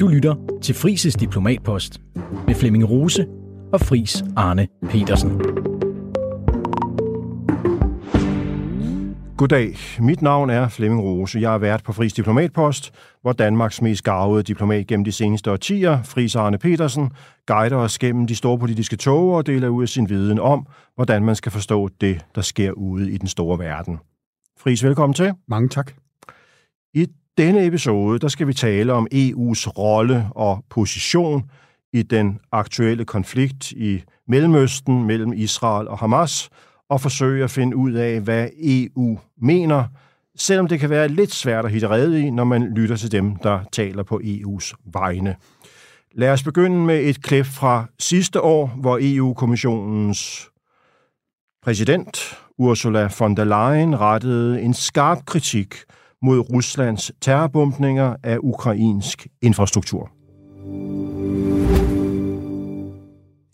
Du lytter til Frises Diplomatpost med Flemming Rose og Fris Arne Petersen. Goddag, mit navn er Flemming Rose. Jeg er vært på Fris Diplomatpost, hvor Danmarks mest gavede diplomat gennem de seneste årtier, Fris Arne Petersen, guider os gennem de store politiske tog og deler ud af sin viden om, hvordan man skal forstå det, der sker ude i den store verden. Fris, velkommen til. Mange tak. I denne episode, der skal vi tale om EU's rolle og position i den aktuelle konflikt i Mellemøsten mellem Israel og Hamas, og forsøge at finde ud af, hvad EU mener, selvom det kan være lidt svært at hitte redde i, når man lytter til dem, der taler på EU's vegne. Lad os begynde med et klip fra sidste år, hvor EU-kommissionens præsident Ursula von der Leyen rettede en skarp kritik mod Ruslands terrorbombninger af ukrainsk infrastruktur.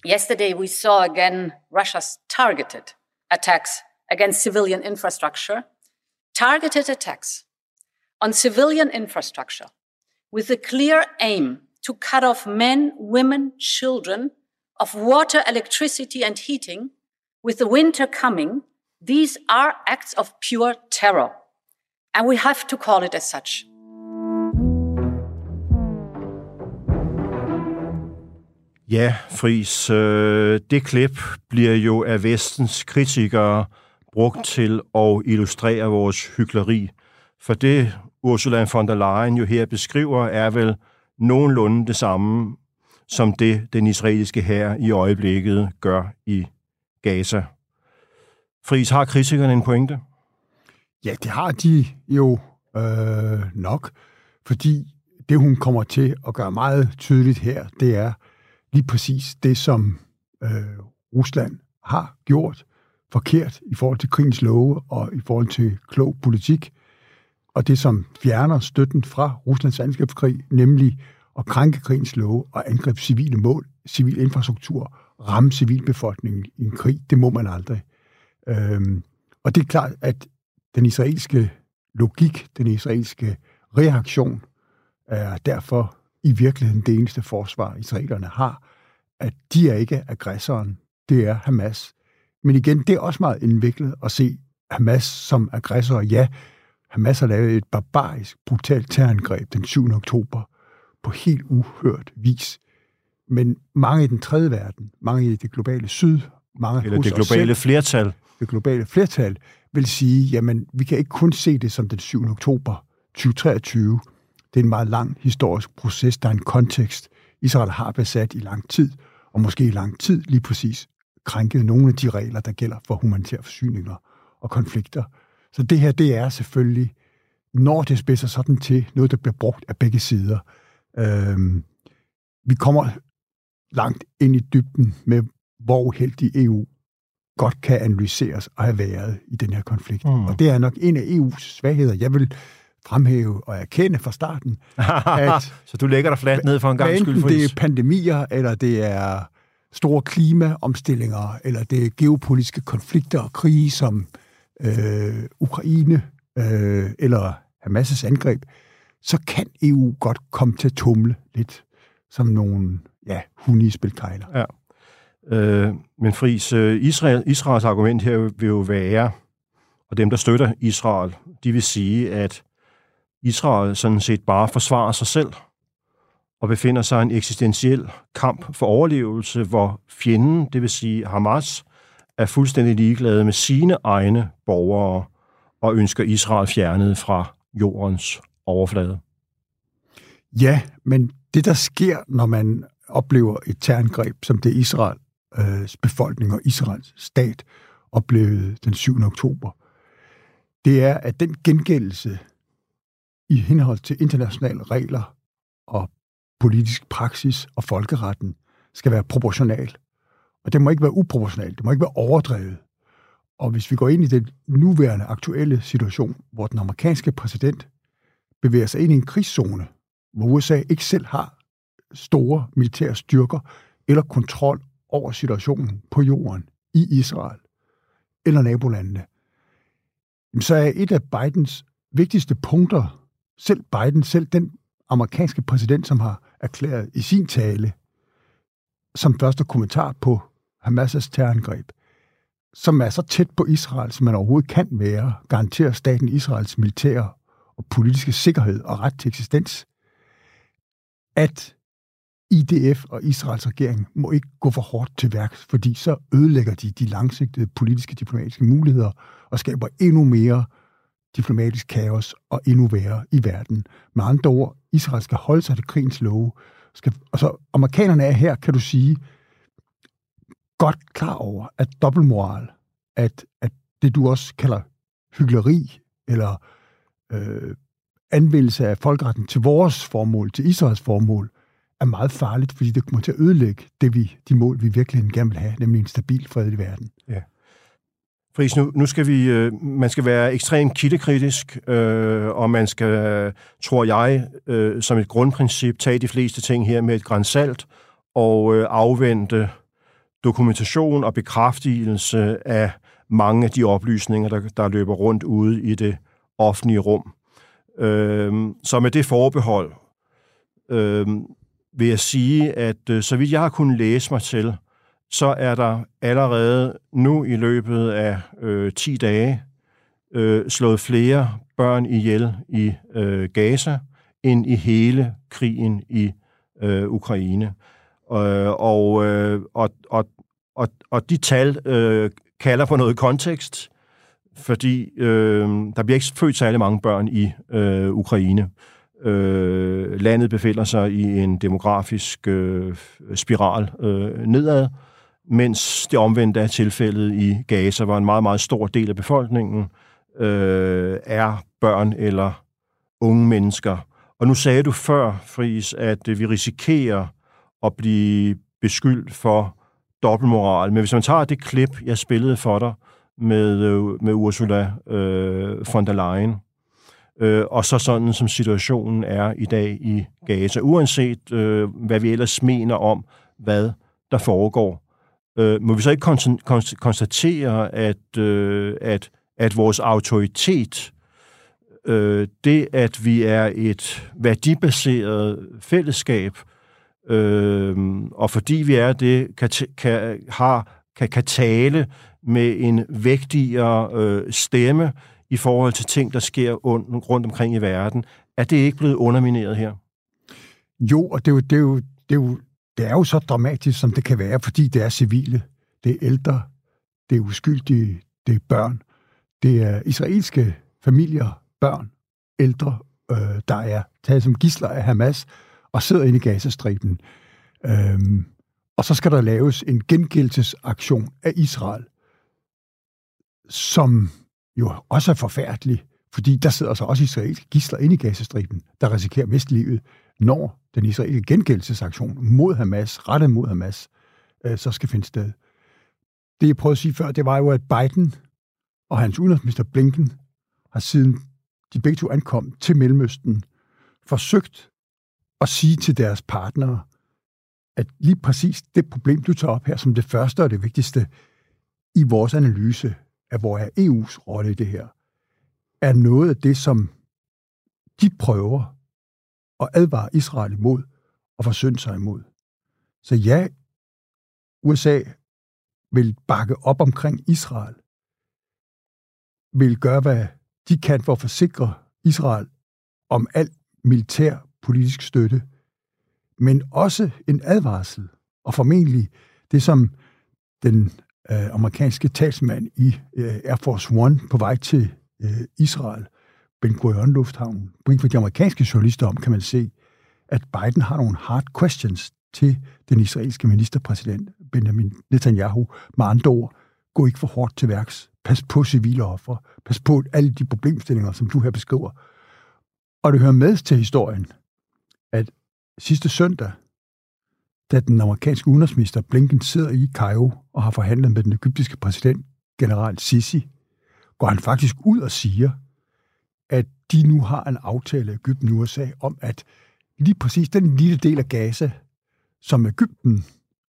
Yesterday we saw again Russia's targeted attacks against civilian infrastructure, targeted attacks on civilian infrastructure with the clear aim to cut off men, women, children of water, electricity, and heating. With the winter coming, these are acts of pure terror, and we have to call it as such. Ja, Fris, øh, det klip bliver jo af vestens kritikere brugt til at illustrere vores hykleri. For det, Ursula von der Leyen jo her beskriver, er vel nogenlunde det samme, som det, den israelske hær i øjeblikket gør i Gaza. Fris, har kritikerne en pointe? Ja, det har de jo øh, nok, fordi det, hun kommer til at gøre meget tydeligt her, det er lige præcis det, som øh, Rusland har gjort forkert i forhold til krigens love og i forhold til klog politik, og det, som fjerner støtten fra Ruslands angrebskrig, nemlig at krænke krigens love og angribe civile mål, civil infrastruktur, ramme civilbefolkningen i en krig, det må man aldrig. Øhm, og det er klart, at den israelske logik, den israelske reaktion, er derfor i virkeligheden det eneste forsvar, israelerne har, at de er ikke aggressoren, det er Hamas. Men igen, det er også meget indviklet at se Hamas som aggressor. Ja, Hamas har lavet et barbarisk, brutalt terrorangreb den 7. oktober på helt uhørt vis. Men mange i den tredje verden, mange i det globale syd, mange Eller det globale selv, flertal det globale flertal, vil sige, jamen, vi kan ikke kun se det som den 7. oktober 2023. Det er en meget lang historisk proces, der er en kontekst. Israel har besat i lang tid, og måske i lang tid lige præcis krænket nogle af de regler, der gælder for humanitære forsyninger og konflikter. Så det her, det er selvfølgelig, når det spidser sådan til, noget, der bliver brugt af begge sider. Øhm, vi kommer langt ind i dybden med, hvor uheldig EU godt kan analyseres og have været i den her konflikt. Mm. Og det er nok en af EU's svagheder. Jeg vil fremhæve og erkende fra starten, at så du lægger dig fladt ned for en gang skyld, det er pandemier, eller det er store klimaomstillinger, eller det er geopolitiske konflikter og krige som øh, Ukraine øh, eller Hamas' angreb, så kan EU godt komme til at tumle lidt som nogle ja, hunde i spilkejler. Ja. Øh, men Friis, øh, Israel, Israels argument her vil jo være, og dem, der støtter Israel, de vil sige, at Israel sådan set bare forsvarer sig selv og befinder sig i en eksistentiel kamp for overlevelse, hvor fjenden, det vil sige Hamas, er fuldstændig ligeglade med sine egne borgere og ønsker Israel fjernet fra jordens overflade. Ja, men det, der sker, når man oplever et terrorangreb, som det Israel øh, befolkning og Israels stat oplevede den 7. oktober, det er, at den gengældelse i henhold til internationale regler og politisk praksis og folkeretten skal være proportional. Og det må ikke være uproportionalt, det må ikke være overdrevet. Og hvis vi går ind i den nuværende aktuelle situation, hvor den amerikanske præsident bevæger sig ind i en krigszone, hvor USA ikke selv har store militære styrker eller kontrol over situationen på jorden i Israel eller nabolandene, så er et af Bidens vigtigste punkter, selv Biden, selv den amerikanske præsident, som har erklæret i sin tale, som første kommentar på Hamas' terrorangreb, som er så tæt på Israel, som man overhovedet kan være, garanterer staten Israels militære og politiske sikkerhed og ret til eksistens, at IDF og Israels regering må ikke gå for hårdt til værks, fordi så ødelægger de de langsigtede politiske diplomatiske muligheder og skaber endnu mere diplomatisk kaos og endnu værre i verden. Med andre ord, Israel skal holde sig til krigens love. Skal, og så amerikanerne er her, kan du sige, godt klar over, at dobbeltmoral, at, at det du også kalder hyggeleri, eller øh, anvendelse af folkeretten til vores formål, til Israels formål, er meget farligt, fordi det kommer til at ødelægge det, vi, de mål, vi virkelig gerne vil have, nemlig en stabil fredelig verden. Ja. Friis, nu, nu skal vi, øh, man skal være ekstremt kildekritisk, øh, og man skal, tror jeg, øh, som et grundprincip, tage de fleste ting her med et grænsalt og øh, afvente dokumentation og bekræftelse af mange af de oplysninger, der, der løber rundt ude i det offentlige rum. Øh, så med det forbehold øh, vil jeg sige, at øh, så vidt jeg har kunnet læse mig til, så er der allerede nu i løbet af øh, 10 dage øh, slået flere børn ihjel i øh, Gaza end i hele krigen i øh, Ukraine. Øh, og, øh, og, og, og, og de tal øh, kalder på noget kontekst, fordi øh, der bliver ikke født særlig mange børn i øh, Ukraine. Øh, landet befinder sig i en demografisk øh, spiral øh, nedad, mens det omvendte er tilfældet i Gaza, hvor en meget, meget stor del af befolkningen øh, er børn eller unge mennesker. Og nu sagde du før, Fris, at øh, vi risikerer at blive beskyldt for dobbeltmoral. Men hvis man tager det klip, jeg spillede for dig med, øh, med Ursula øh, von der Leyen, øh, og så sådan som situationen er i dag i Gaza, uanset øh, hvad vi ellers mener om, hvad der foregår, øh, må vi så ikke konstatere, at, øh, at, at vores autoritet, øh, det at vi er et værdibaseret fællesskab, øh, og fordi vi er det, kan, kan, har, kan, kan tale med en vægtigere øh, stemme i forhold til ting, der sker rundt omkring i verden. Er det ikke blevet undermineret her? Jo, og det er jo, det er jo, det er jo, det er jo så dramatisk, som det kan være, fordi det er civile, det er ældre, det er uskyldige, det er børn, det er israelske familier, børn, ældre, øh, der er taget som gisler af Hamas og sidder inde i Gazastriben. Øhm, og så skal der laves en gengældelsesaktion af Israel, som jo også er forfærdelig, fordi der sidder så også israelske gisler inde i Gazastriben, der risikerer mest livet, når den israelske gengældelsesaktion mod Hamas, rettet mod Hamas, øh, så skal finde sted. Det, jeg prøvede at sige før, det var jo, at Biden og hans udenrigsminister Blinken har siden de begge to ankom til Mellemøsten, forsøgt at sige til deres partnere, at lige præcis det problem, du tager op her som det første og det vigtigste i vores analyse at hvor er EU's rolle i det her, er noget af det, som de prøver at advare Israel imod og forsøge sig imod. Så ja, USA vil bakke op omkring Israel, vil gøre, hvad de kan for at forsikre Israel om al militær politisk støtte, men også en advarsel, og formentlig det, som den øh, amerikanske talsmand i øh, Air Force One på vej til øh, Israel, Ben Gurion Lufthavn, briefede de amerikanske journalister om, kan man se, at Biden har nogle hard questions til den israelske ministerpræsident Benjamin Netanyahu. Med andre ord, gå ikke for hårdt til værks. Pas på civile offer. Pas på alle de problemstillinger, som du her beskriver. Og det hører med til historien, at sidste søndag, da den amerikanske udenrigsminister Blinken sidder i Cairo og har forhandlet med den egyptiske præsident, general Sisi, går han faktisk ud og siger, at de nu har en aftale i Ægypten og USA om, at lige præcis den lille del af Gaza, som Ægypten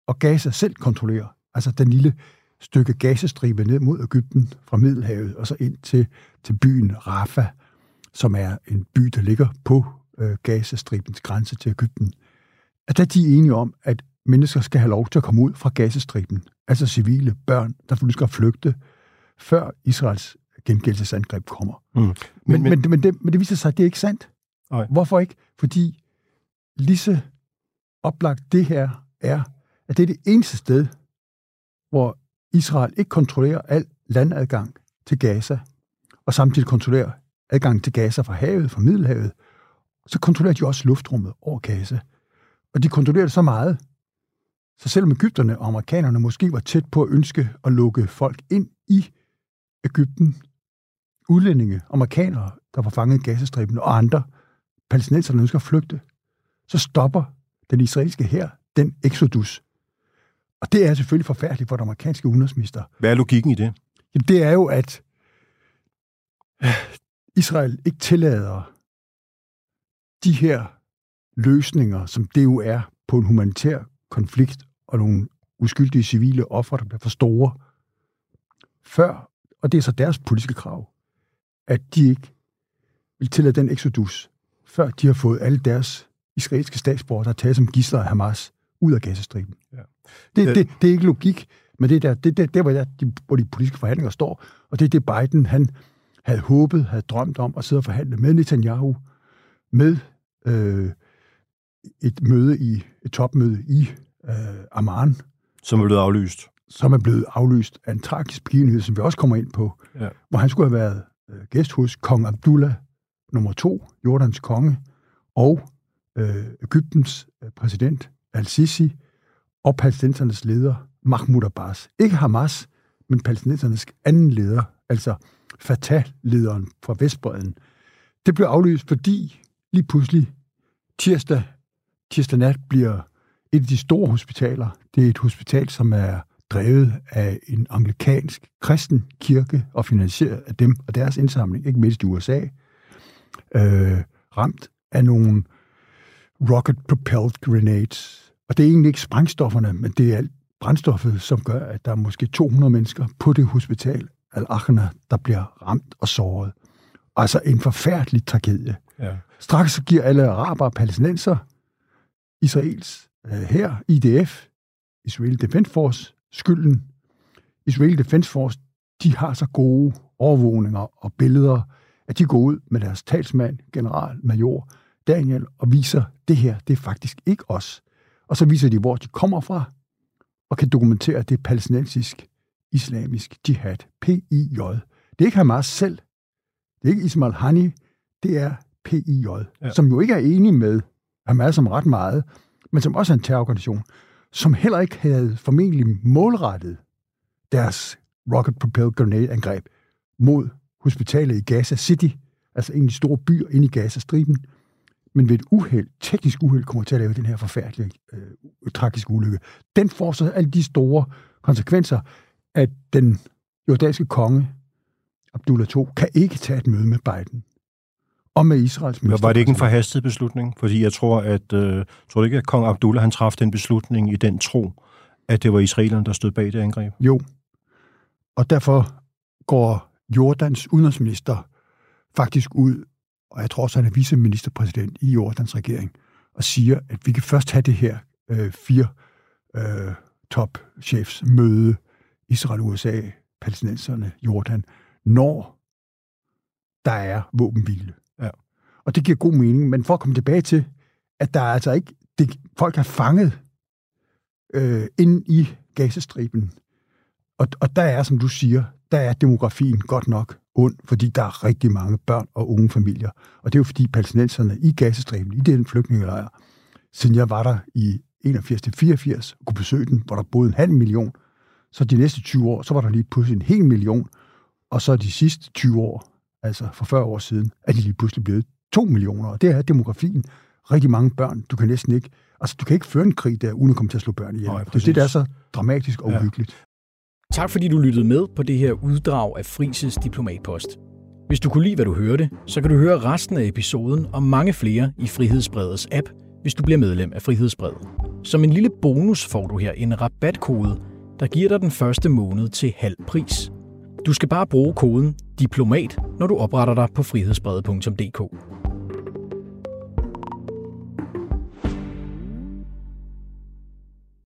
og Gaza selv kontrollerer, altså den lille stykke Gazastribe ned mod Ægypten fra Middelhavet og så ind til, til byen Rafah, som er en by, der ligger på øh, Gazastribens grænse til Ægypten, at der de er enige om, at mennesker skal have lov til at komme ud fra gasestriben, altså civile børn, der skal flygte, før Israels gengældelsesangreb kommer. Mm. Men, men, men, men, det, men det viser sig, at det er ikke sandt. Nej. Hvorfor ikke? Fordi lige så oplagt det her er, at det er det eneste sted, hvor Israel ikke kontrollerer al landadgang til Gaza, og samtidig kontrollerer adgang til Gaza fra havet, fra Middelhavet, så kontrollerer de også luftrummet over Gaza. Og de kontrollerer det så meget, så selvom Ægypterne og amerikanerne måske var tæt på at ønske at lukke folk ind i Ægypten, udlændinge, amerikanere, der var fanget i Gazastriben, og andre palæstinenser, der ønsker at flygte, så stopper den israelske her den exodus. Og det er selvfølgelig forfærdeligt for den amerikanske udenrigsminister. Hvad er logikken i det? Jamen, det er jo, at Israel ikke tillader de her løsninger, som det jo er på en humanitær konflikt og nogle uskyldige civile ofre, der bliver for store, før, og det er så deres politiske krav, at de ikke vil tillade den exodus, før de har fået alle deres israelske statsborgere, der er taget som gisler af Hamas, ud af gasestriben. Ja. Det, det, det er ikke logik, men det er der, det, det, det, hvor, der, de, hvor de politiske forhandlinger står, og det er det Biden, han havde håbet, havde drømt om at sidde og forhandle med Netanyahu, med øh, et møde i et topmøde i øh, Amman. Som er blevet aflyst. Som er blevet aflyst af en tragisk begivenhed, som vi også kommer ind på, ja. hvor han skulle have været øh, gæst hos kong Abdullah nummer to, Jordans konge, og øh, Ægyptens øh, præsident al-Sisi, og palæstinensernes leder Mahmoud Abbas. Ikke Hamas, men palæstinensernes anden leder, altså Fatah-lederen fra Vestbreden. Det blev aflyst, fordi lige pludselig tirsdag, tirsdag nat bliver et af de store hospitaler, det er et hospital, som er drevet af en anglikansk kristen kirke og finansieret af dem og deres indsamling, ikke mindst i USA, øh, ramt af nogle rocket-propelled grenades. Og det er egentlig ikke sprængstofferne, men det er alt brændstoffet, som gør, at der er måske 200 mennesker på det hospital, Al-Akhna, der bliver ramt og såret. Altså en forfærdelig tragedie. Ja. Straks giver alle araber og palæstinenser Israels øh, her, IDF, Israel Defense Force, skylden. Israel Defense Force, de har så gode overvågninger og billeder, at de går ud med deres talsmand, generalmajor Daniel, og viser, det her, det er faktisk ikke os. Og så viser de, hvor de kommer fra, og kan dokumentere, at det er palæstinensisk islamisk jihad, PIJ. Det er ikke Hamas selv. Det er ikke Ismail Hani. Det er PIJ, ja. som jo ikke er enig med Hamas som ret meget, men som også er en terrororganisation, som heller ikke havde formentlig målrettet deres rocket-propelled grenade-angreb mod hospitalet i Gaza City, altså en af de store byer inde i Gaza-striben, men ved et uheld, teknisk uheld, kommer til at lave den her forfærdelige, øh, tragiske ulykke. Den får så alle de store konsekvenser, at den jordanske konge, Abdullah II, kan ikke tage et møde med Biden og med Israels minister. Var det ikke en forhastet beslutning? Fordi jeg tror, at, øh, tror ikke, at kong Abdullah han traf den beslutning i den tro, at det var israelerne, der stod bag det angreb? Jo. Og derfor går Jordans udenrigsminister faktisk ud, og jeg tror også, han er viceministerpræsident i Jordans regering, og siger, at vi kan først have det her øh, fire øh, topchefs møde, Israel, USA, palæstinenserne, Jordan, når der er våbenhvile. Og det giver god mening, men for at komme tilbage til, at der er altså ikke, det, folk er fanget øh, ind i gasestriben. Og, og der er, som du siger, der er demografien godt nok ond, fordi der er rigtig mange børn og unge familier. Og det er jo fordi palæstinenserne i gasestriben, i den flygtningelejr, siden jeg var der i 81-84 og kunne besøge den, hvor der boede en halv million, så de næste 20 år, så var der lige pludselig en hel million, og så de sidste 20 år, altså for 40 år siden, er de lige pludselig blevet 2 millioner. Og det er demografien. Rigtig mange børn. Du kan næsten ikke... Altså, du kan ikke føre en krig der, uden at komme til at slå børn ihjel. Nej, det er det, der er så dramatisk og uhyggeligt. Ja. Tak fordi du lyttede med på det her uddrag af Frises Diplomatpost. Hvis du kunne lide, hvad du hørte, så kan du høre resten af episoden og mange flere i Frihedsbredets app, hvis du bliver medlem af Frihedsbredet. Som en lille bonus får du her en rabatkode, der giver dig den første måned til halv pris. Du skal bare bruge koden DIPLOMAT, når du opretter dig på frihedsbrevet.dk.